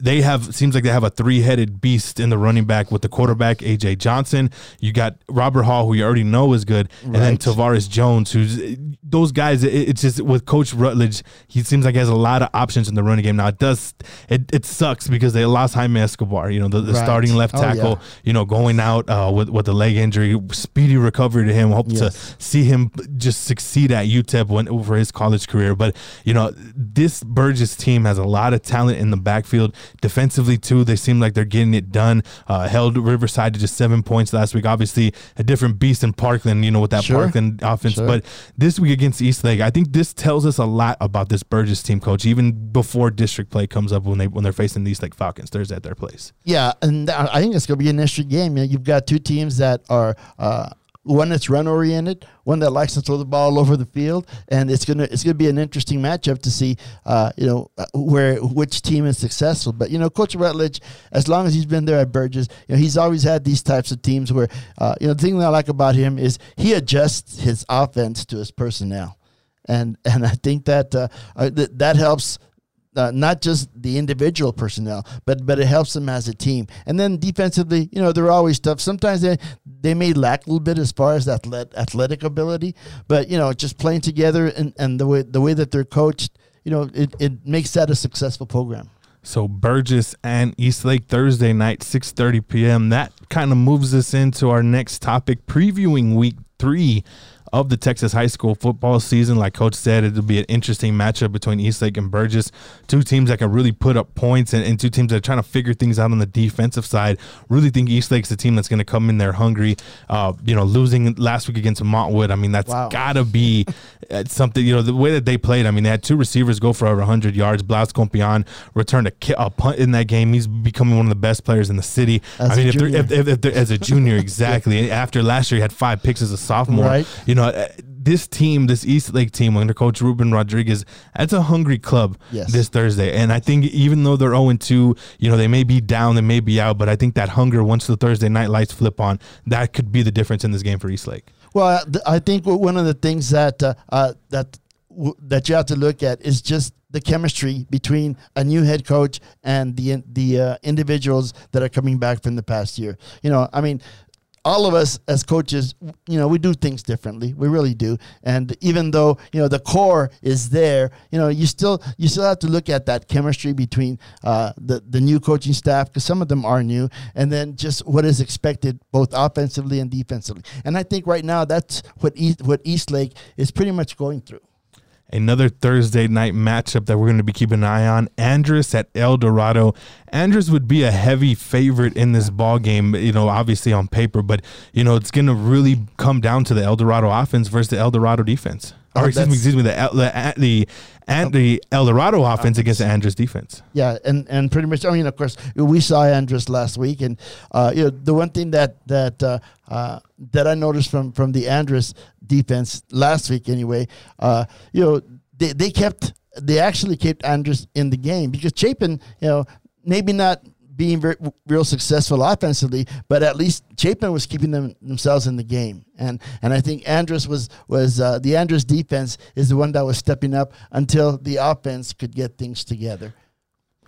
they have seems like they have a three-headed beast in the running back with the quarterback AJ Johnson. You got Robert Hall, who you already know is good, and then Tavares Jones, who's those guys. It, it's just with Coach Rutledge, he seems like he has a lot of options in the running game. Now it does it, it sucks because they lost Jaime Escobar, you know, the, the right. starting left tackle, oh, yeah. you know, going out uh, with with the leg injury. Speedy recovery to him. Hope yes. to see him just succeed at UTEP when, for his college career. But you know, this Burgess team has a lot of talent in the backfield Defensively, too, they seem like they're getting it done. Uh, held Riverside to just seven points last week. Obviously, a different beast in Parkland, you know, with that sure. Parkland offense. Sure. But this week against Eastlake, I think this tells us a lot about this Burgess team, coach, even before district play comes up when, they, when they're facing the Eastlake Falcons Thursday at their place.
Yeah, and I think it's going to be an interesting game. You've got two teams that are. Uh, one that's run oriented, one that likes to throw the ball over the field, and it's gonna it's gonna be an interesting matchup to see, uh, you know, uh, where which team is successful. But you know, Coach Rutledge, as long as he's been there at Burgess, you know, he's always had these types of teams where, uh, you know, the thing that I like about him is he adjusts his offense to his personnel and and I think that uh, that helps uh, not just the individual personnel, but but it helps them as a team. And then defensively, you know, they're always tough. Sometimes they they may lack a little bit as far as athletic athletic ability, but you know, just playing together and, and the way the way that they're coached, you know, it, it makes that a successful program.
So Burgess and Eastlake Thursday night, 6:30 p.m. That kind of moves us into our next topic, previewing week three of the Texas high school football season. Like Coach said, it'll be an interesting matchup between Eastlake and Burgess. Two teams that can really put up points and, and two teams that are trying to figure things out on the defensive side. Really think Eastlake's the team that's going to come in there hungry. Uh, you know, losing last week against Montwood. I mean, that's
Wow.
got to be uh, something, you know, the way that they played. I mean, they had two receivers go for over 100 yards. Blas Compion returned a, ki- a punt in that game. He's becoming one of the best players in the city.
As
I
a
mean, if if, if, if as a junior, exactly. After last year, he had five picks as a sophomore.
Right.
You know, uh, this team, this East Lake team under Coach Ruben Rodriguez, that's a hungry club
Yes.
this Thursday. And I think even though they're 0 2, you know, they may be down, they may be out, but I think that hunger, once the Thursday night lights flip on, that could be the difference in this game for East Lake.
Well, I think one of the things that uh, uh, that w- that you have to look at is just the chemistry between a new head coach and the the uh, individuals that are coming back from the past year. You know, I mean. All of us as coaches, you know, we do things differently. We really do. And even though you know the core is there, you know, you still you still have to look at that chemistry between uh, the the new coaching staff because some of them are new, and then just what is expected both offensively and defensively. And I think right now that's what East, what East Lake is pretty much going through.
Another Thursday night matchup that we're going to be keeping an eye on. Andress at El Dorado. Andress would be a heavy favorite in this ball game, you know, obviously on paper, but you know, it's going to really come down to the El Dorado offense versus the El Dorado defense. Or excuse me, excuse me, the the the, and the El Dorado offense against the Andress defense.
Yeah, and and pretty much. I mean, of course, we saw Andress last week, and uh, you know the one thing that that uh, uh, that I noticed from from the Andress defense last week, anyway, uh, you know they they kept they actually kept Andress in the game because Chapin, you know, maybe not being very, real successful offensively, but at least Chapin was keeping them themselves in the game, and and I think Andress was was uh, the Andress defense is the one that was stepping up until the offense could get things together.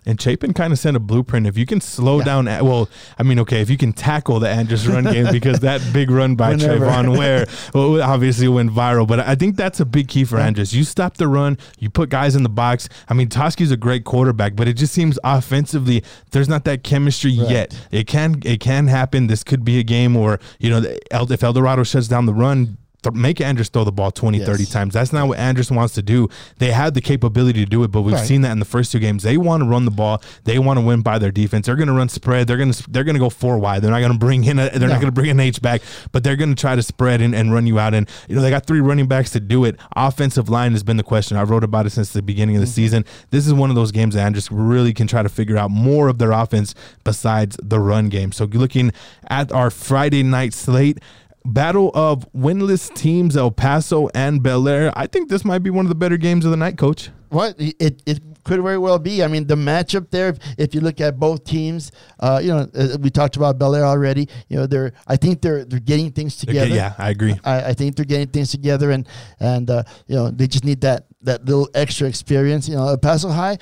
And Chapin kind of sent a blueprint. If you can slow
Yeah.
down, well, I mean, okay, if you can tackle the Andress run game because that big run by
Whenever.
Trayvon Ware well, obviously went viral. But I think that's a big key for Andress. You stop the run, you put guys in the box. I mean, Toski's a great quarterback, but it just seems offensively there's not that chemistry
Right.
yet. It can it can happen. This could be a game where you know if El Dorado shuts down the run. Th- Make Andress throw the ball 20, 30 times. That's not what Andress wants to do. They had the capability to do it, but we've
Right.
seen that in the first two games. They want to run the ball. They want to win by their defense. They're going to run spread. They're going to they're going to go four wide. They're not going to bring in a, they're
No.
not going to bring an H back, but they're going to try to spread and, and run you out. And you know they got three running backs to do it. Offensive line has been the question. I wrote about it since the beginning of the mm-hmm. season. This is one of those games that Andress really can try to figure out more of their offense besides the run game. So looking at our Friday night slate. Battle of winless teams, El Paso and Bel Air. I think this might be one of the better games of the night, Coach.
What it, it could very well be. I mean, the matchup there. If, if you look at both teams, uh, you know, uh, we talked about Bel Air already. You know, they're. I think they're they're getting things together.
Yeah, I agree.
I, I think they're getting things together, and and uh, you know they just need that that little extra experience. You know, El Paso High,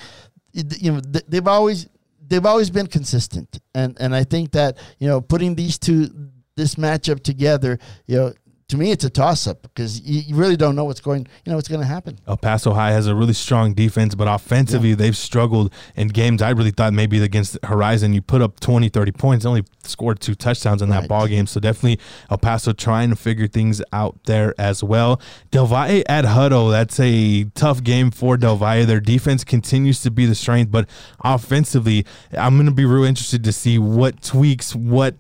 you know, they've always they've always been consistent, and and I think that you know putting these two this matchup together, you know. To me, it's a toss-up because you, you really don't know what's going, you know, what's going to happen.
Oh, El Paso High has a really strong defense, but offensively, they've struggled in games. I really thought maybe against Horizon, you put up 20, 30 points, only scored two touchdowns in that
Right.
ball game. So definitely El Paso trying to figure things out there as well. Del Valle at Hutto, that's a tough game for Del Valle. Their defense continues to be the strength, but offensively, I'm going to be real interested to see what tweaks, what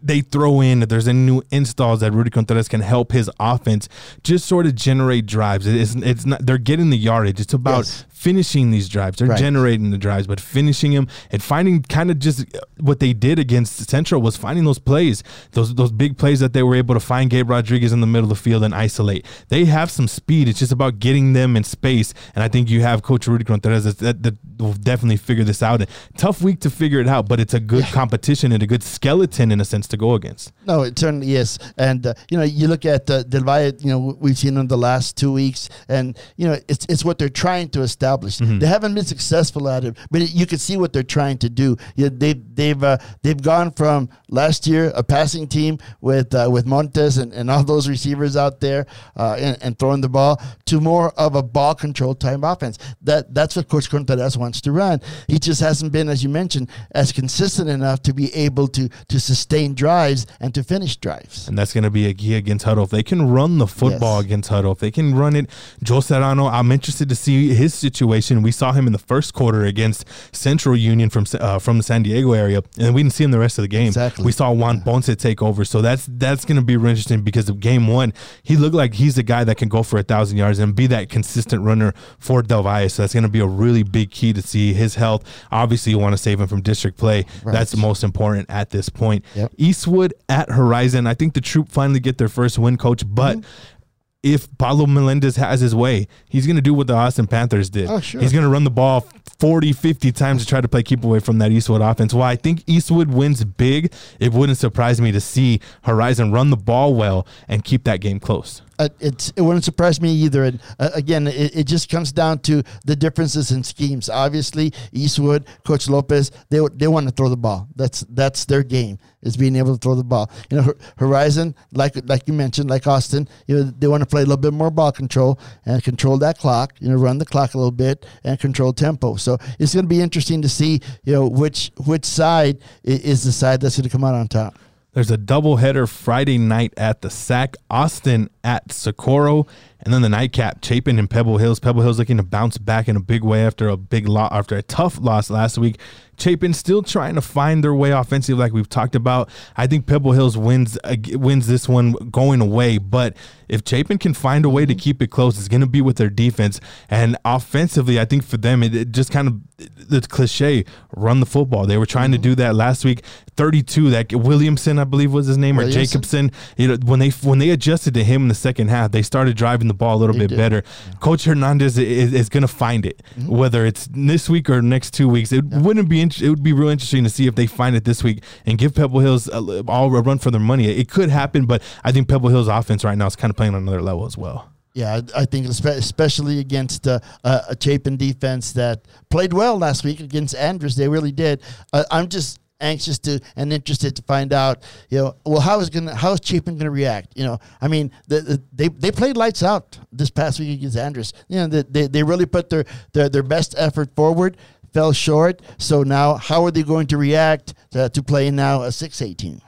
they throw in if there's any new installs that Rudy Contreras can help his offense just sort of generate drives. It's it's not they're getting the yardage. It's about
Yes.
Finishing these drives. They're
Right.
generating the drives, but finishing them and finding kind of just what they did against Central was finding those plays, those those big plays that they were able to find Gabe Rodriguez in the middle of the field and isolate. They have some speed. It's just about getting them in space, and I think you have Coach Rudy Contreras that, that, will definitely figure this out. Tough week to figure it out, but it's a good competition and a good skeleton in a sense to go against.
No, it certainly is. And uh, you know, you look at uh, Del Valle. You know, we've seen them the last two weeks, and you know, it's it's what they're trying to establish established. They haven't been successful at it, but it, you can see what they're trying to do. Yeah, they they've uh, they've gone from last year a passing team with uh, with Montes and, and all those receivers out there uh, and, and throwing the ball to more of a ball control type offense. That that's what Coach Contreras wants to run. He just hasn't been, as you mentioned, as consistent enough to be able to to sustain drives and to finish drives.
And that's going to be a key against Huddle. If they can run the football
Yes.
against Huddle, if they can run it, Joe Serrano, I'm interested to see his situation. We saw him in the first quarter against Central Union from uh, from the San Diego area, and we didn't see him the rest of the game.
Exactly.
We saw Juan Ponce take over, so that's that's going to be really interesting because of game one, he looked like he's a guy that can go for a thousand yards and be that consistent runner for Del Valle. So that's going to be a really big key to see his health. Obviously, you want to save him from district play.
Right.
That's the most important at this point.
Yep.
Eastwood at Horizon. I think the troop finally get their first win, coach, but
Mm-hmm.
If Pablo Melendez has his way, he's going to do what the Austin Panthers did.
Oh, sure.
He's going to run the ball 40, 50 times to try to play keep away from that Eastwood offense. While I think Eastwood wins big, it wouldn't surprise me to see Horizon run the ball well and keep that game close.
Uh, it wouldn't surprise me either. And uh, again, it, it just comes down to the differences in schemes. Obviously, Eastwood, Coach Lopez, they they want to throw the ball. That's that's their game is being able to throw the ball. You know, Horizon, like like you mentioned, like Austin, you know, they want to play a little bit more ball control and control that clock. You know, run the clock a little bit and control tempo. So it's going to be interesting to see you know which which side is the side that's going to come out on top.
There's a doubleheader Friday night at the SAC, Austin at Socorro, and then the nightcap, Chapin and Pebble Hills. Pebble Hills looking to bounce back in a big way after a big loss, after a tough loss last week. Chapin still trying to find their way offensively, like we've talked about. I think Pebble Hills wins uh, wins this one going away, but if Chapin can find a way to keep it close, it's going to be with their defense. And offensively, I think for them, it, it just kind of the cliche run the football. They were trying to do that last week. 32, that Williamson, I believe was his name, or Jacobson. You know, when they when they adjusted to him in the second half, they started driving the ball a little
They
bit better. Coach Hernandez is, is going to find it,
Mm-hmm.
whether it's this week or next two weeks. It wouldn't be. int- It would be real interesting to see if they find it this week and give Pebble Hills a, all a run for their money. It could happen, but I think Pebble Hills offense right now is kind of playing on another level as well.
Yeah, I I think especially against uh, a a Chapin defense that played well last week against Andress, they really did. Uh, I'm just anxious to and interested to find out, you know, well, how is gonna how is Chapin gonna react? You know, I mean, the, the, they they played lights out this past week against Andress. You know, they they, they really put their, their their best effort forward. Fell short. So now, how are they going to react to, to playing now a six eighteen?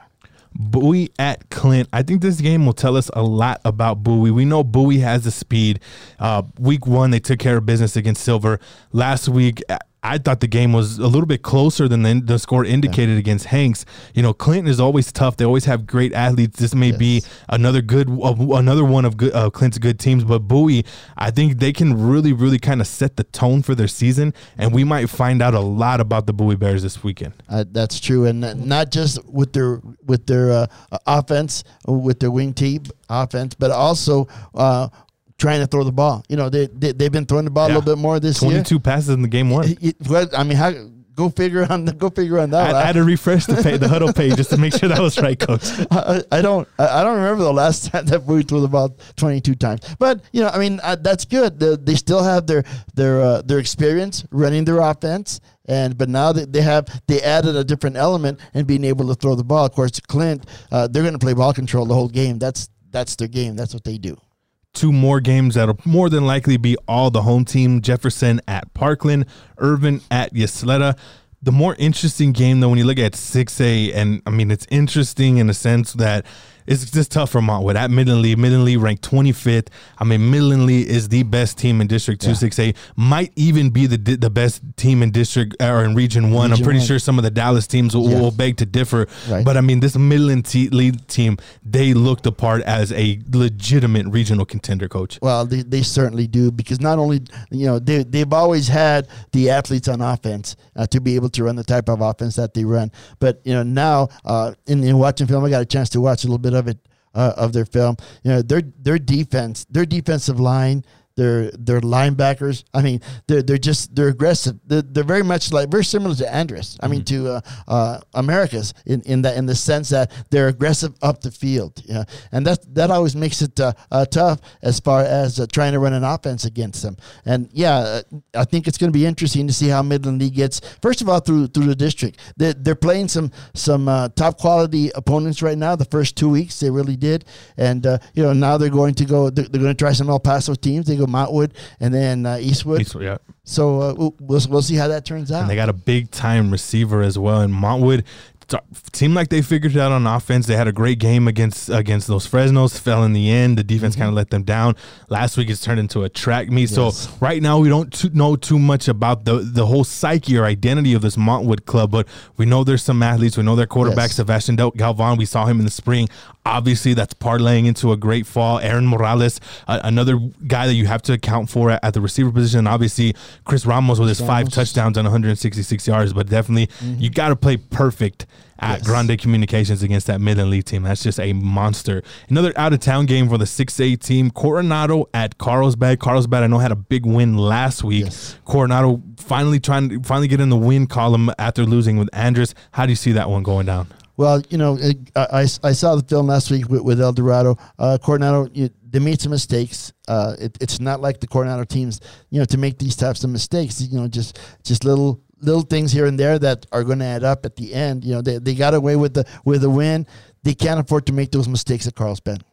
Bowie at Clint. I think this game will tell us a lot about Bowie. We know Bowie has the speed. Uh, week one, they took care of business against Silver. Last week, I- thought the game was a little bit closer than the, the score indicated against Hanks. You know, Clinton is always tough. They always have great athletes. This may be another good, uh, another one of good, uh, Clint's good teams. But Bowie, I think they can really, really kind of set the tone for their season, and we might find out a lot about the Bowie Bears this weekend.
Uh, that's true, and not just with their with their uh, offense, with their Wing-T offense, but also uh, trying to throw the ball. You know, they, they they've been throwing the ball
Yeah.
a little bit more this year.
Twenty-two passes in the game one.
It- it- well, I mean, how go figure on the, go figure on that.
I. I had to refresh the page, the huddle page, just to make sure that was right, Coach.
I, I don't I don't remember the last time that we threw the ball 22 times. But you know, I mean, uh, that's good. They, they still have their their uh, their experience running their offense, and but now that they have they added a different element and being able to throw the ball. Of course, Clint, uh, they're going to play ball control the whole game. That's that's their game. That's what they do.
Two more games that'll more than likely be all the home team. Jefferson at Parkland, Irvin at Ysleta. The more interesting game, though, when you look at 6A, and I mean, it's interesting in a sense that it's just tough for Montwood. At Midland Lee, Midland Lee ranked 25th. I mean, Midland Lee is the best team in District 2 6A, might even be the the best team in District or in Region 1. I'm pretty
one.
sure some of the Dallas teams will,
Yeah.
will beg to differ.
Right.
But I mean, this Midland te- lead team, they looked apart as a legitimate regional contender, coach.
Well, they, they certainly do because not only you know they they've always had the athletes on offense uh, to be able to run the type of offense that they run, but you know now uh, in, in watching film, I got a chance to watch a little bit of it uh, of their film. You know their their defense, their defensive line. Their their their linebackers. I mean, they're they're just they're aggressive. They're, they're very much like very similar to Andress. I mean, to uh, uh, Americas in in that in the sense that they're aggressive up the field. Yeah, and that that always makes it uh, uh, tough as far as uh, trying to run an offense against them. And yeah, I think it's going to be interesting to see how Midland Lee gets. First of all, through through the district, they're, they're playing some some uh, top quality opponents right now. The first two weeks they really did, and uh, you know now they're going to go. They're, they're going to try some El Paso teams. They go Montwood and then uh, Eastwood.
Eastwood, yeah.
So uh, we'll, we'll we'll see how that turns out.
And they got a big time receiver as well. And Montwood seemed like they figured it out on offense. They had a great game against against those Fresnos. Fell in the end. The defense kind of let them down. Last week it's turned into a track meet.
Mm-hmm. Yes.
So right now we don't too, know too much about the the whole psyche or identity of this Montwood club, but we know there's some athletes. We know their quarterback
Yes.
Sebastian Del Galvan. We saw him in the spring. Obviously, that's parlaying into a great fall. Aaron Morales, uh, another guy that you have to account for at, at the receiver position. And obviously, Chris Ramos with his five
Ramos. Mm-hmm.
touchdowns and 166 yards. But definitely, you got to play perfect at
Yes.
Grande Communications against that Midland Lee team. That's just a monster. Another out of town game for the 6A team. Coronado at Carlsbad. Carlsbad, I know, had a big win last week.
Yes.
Coronado finally trying to finally get in the win column after losing with Andress. How do you see that one going down?
Well, you know, I, I saw the film last week with, with El Dorado. Uh, Coronado, you, they made some mistakes. Uh, it, it's not like the Coronado teams, you know, to make these types of mistakes. You know, just just little little things here and there that are going to add up at the end. You know, they, they got away with the with the win. They can't afford to make those mistakes at Carlsbad.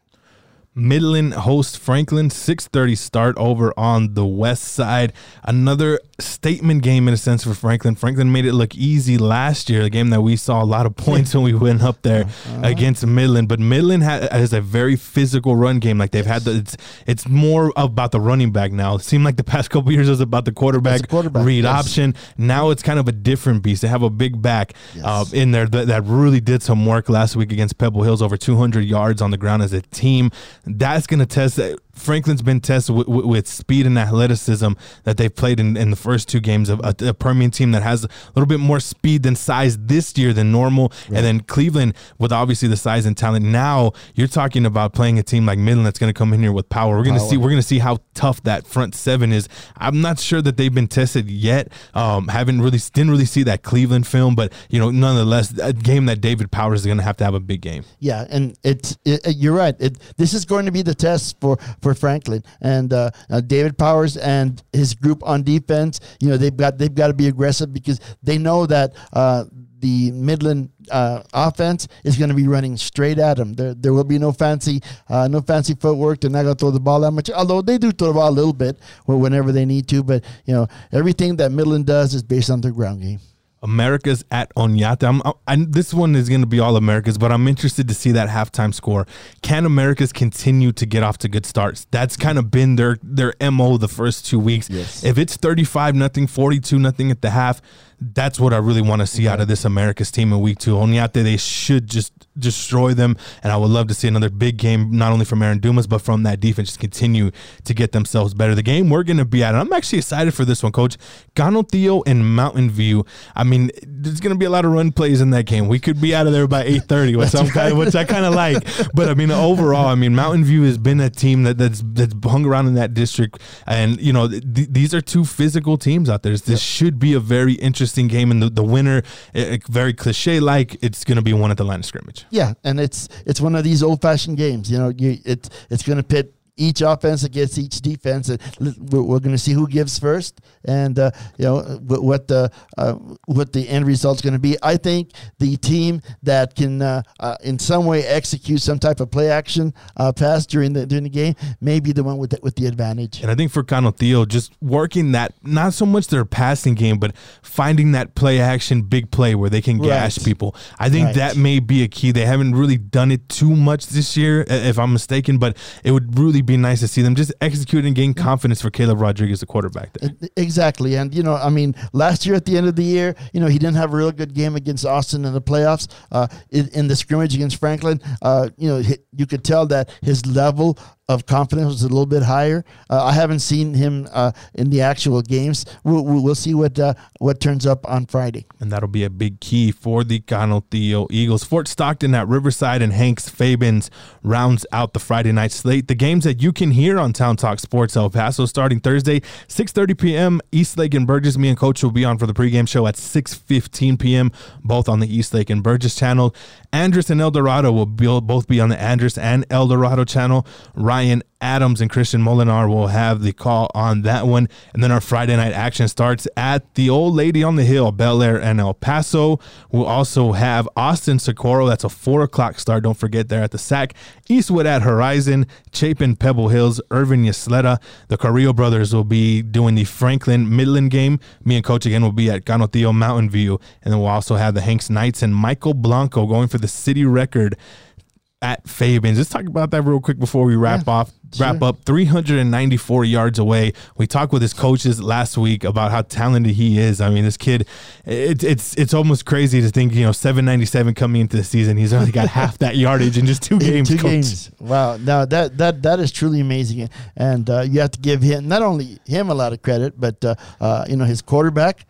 Midland host Franklin 6:30 start over on the west side. Another statement game in a sense for Franklin. Franklin made it look easy last year, a game that we saw a lot of points when we went up there against Midland. But Midland ha- has a very physical run game. Like they've had the it's it's more about the running back now. It seemed like the past couple years was about the quarterback,
quarterback,
read
yes.
option. Now it's kind of a different beast. They have a big back
Yes.
uh, in there that, that really did some work last week against Pebble Hills, over 200 yards on the ground as a team. That's going to test. Franklin's been tested with, with, with speed and athleticism that they've played in, in the first two games of a, a Permian team that has a little bit more speed than size this year than normal. And then Cleveland with obviously the size and talent. Now you're talking about playing a team like Midland that's going to come in here with power. We're going to see. We're going to see how tough that front seven is. I'm not sure that they've been tested yet. Um, haven't really didn't really see that Cleveland film, but you know, nonetheless, a game that David Powers is going to have to have a big game.
Yeah, and it's it, it- you're right. It, this is going to be the test for for Franklin and uh, uh, David Powers and his group on defense. You know they've got they've got to be aggressive because they know that. Uh, the Midland uh, offense is going to be running straight at them. There, there will be no fancy, uh, no fancy footwork. They're not going to throw the ball that much. Although they do throw the ball a little bit whenever they need to. But you know, everything that Midland does is based on their ground game.
America's at Oñate. I'm, I, this one is going to be all Americas, but I'm interested to see that halftime score. Can Americas continue to get off to good starts? That's kind of been their their mo the first two weeks.
Yes.
If it's 35 nothing, 42 nothing at the half, that's what I really want to see out of this America's team in week two. Oñate, they should just destroy them, and I would love to see another big game, not only from Aaron Dumas, but from that defense, just continue to get themselves better. The game we're going to be at, and I'm actually excited for this one, Coach. Canutillo and Mountain View. I mean, there's going to be a lot of run plays in that game. We could be out of there by 8:30, which I'm kind of, which I kind of like. But I mean, overall, I mean, Mountain View has been a team that, that's that's hung around in that district, and you know, th- these are two physical teams out there. This should be a very interesting game, and the, the winner, eh, eh, very cliche like, it's going to be one at the line of scrimmage.
Yeah, and it's it's one of these old fashioned games. You know, you it's it's going to pit each offense against each defense, and we're, we're going to see who gives first, and uh, you know what the uh, what the end result's going to be. I think the team that can uh, uh, in some way execute some type of play action uh, pass during the during the game may be the one with the, with the advantage.
And I think for Canutillo, just working that, not so much their passing game, but finding that play action, big play where they can gash
Right.
people. I think
Right.
that may be a key. They haven't really done it too much this year, if I'm mistaken, but it would really be nice to see them just execute and gain confidence for Caleb Rodriguez, the quarterback there.
Exactly, and you know, I mean, last year at the end of the year, you know, he didn't have a real good game against Austin in the playoffs. Uh, in, in the scrimmage against Franklin, uh, you know, you could tell that his level of confidence was a little bit higher. Uh, I haven't seen him uh, in the actual games. We'll, we'll see what uh, what turns up on Friday.
And that'll be a big key for the Canutillo Eagles. Fort Stockton at Riverside and Hanks Fabens rounds out the Friday night slate. The games that you can hear on Town Talk Sports El Paso starting Thursday, 6.30 p.m. East Lake and Burgess. Me and Coach will be on for the pregame show at 6.15 p.m., both on the East Lake and Burgess channel. Andress and El Dorado will be, both be on the Andress and El Dorado channel. Ryan Adams and Christian Molinar will have the call on that one. And then our Friday night action starts at the Old Lady on the Hill, Bel Air and El Paso. We'll also have Austin Socorro. That's a four o'clock start. Don't forget there at the SAC. Eastwood at Horizon, Chapin, Pebble Hills, Irvin Ysleta. The Carrillo brothers will be doing the Franklin Midland game. Me and Coach again will be at Canutillo Mountain View. And then we'll also have the Hanks Knights and Michael Blanco going for the city record at Fabens. Let's talk about that real quick before we wrap yeah, off. Wrap sure. up 394 yards away. We talked with his coaches last week about how talented he is. I mean, this kid, it, it's it's almost crazy to think, you know, 797 coming into the season. He's only got half that yardage in just two games.
two coach. games. Wow. Now that that that is truly amazing, and uh, you have to give him not only him a lot of credit, but uh, uh, you know his quarterback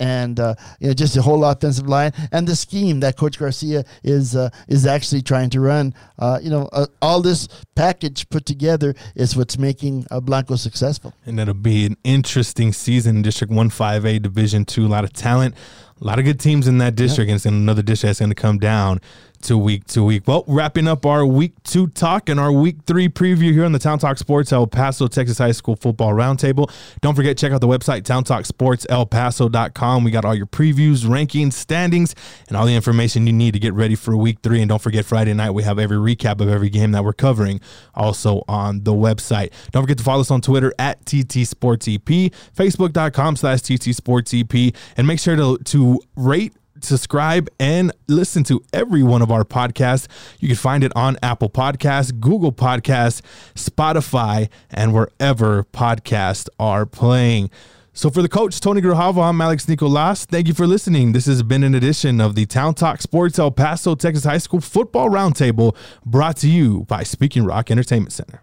and uh, you know just the whole offensive line and the scheme that Coach Garcia is uh, is actually trying to run. Uh, you know, uh, all this package put together is what's making uh, Blanco successful.
And it'll be an interesting season in District One Five A Division Two. A lot of talent, a lot of good teams in that district, yeah. and it's another district that's going to come down to week to week. Well, wrapping up our week two talk and our week three preview here on the Town Talk Sports El Paso Texas High School Football Roundtable. Don't forget, check out the website, towntalksportselpaso.com. We got all your previews, rankings, standings, and all the information you need to get ready for week three. And don't forget, Friday night, we have every recap of every game that we're covering also on the website. Don't forget to follow us on Twitter at TT Sports EP, Facebook.com slash TT Sports EP, and make sure to, to rate subscribe, and listen to every one of our podcasts. You can find it on Apple Podcasts, Google Podcasts, Spotify, and wherever podcasts are playing. So for the coach, Tony Grijalva, I'm Alex Nicolas. Thank you for listening. This has been an edition of the Town Talk Sports El Paso, Texas High School Football Roundtable brought to you by Speaking Rock Entertainment Center.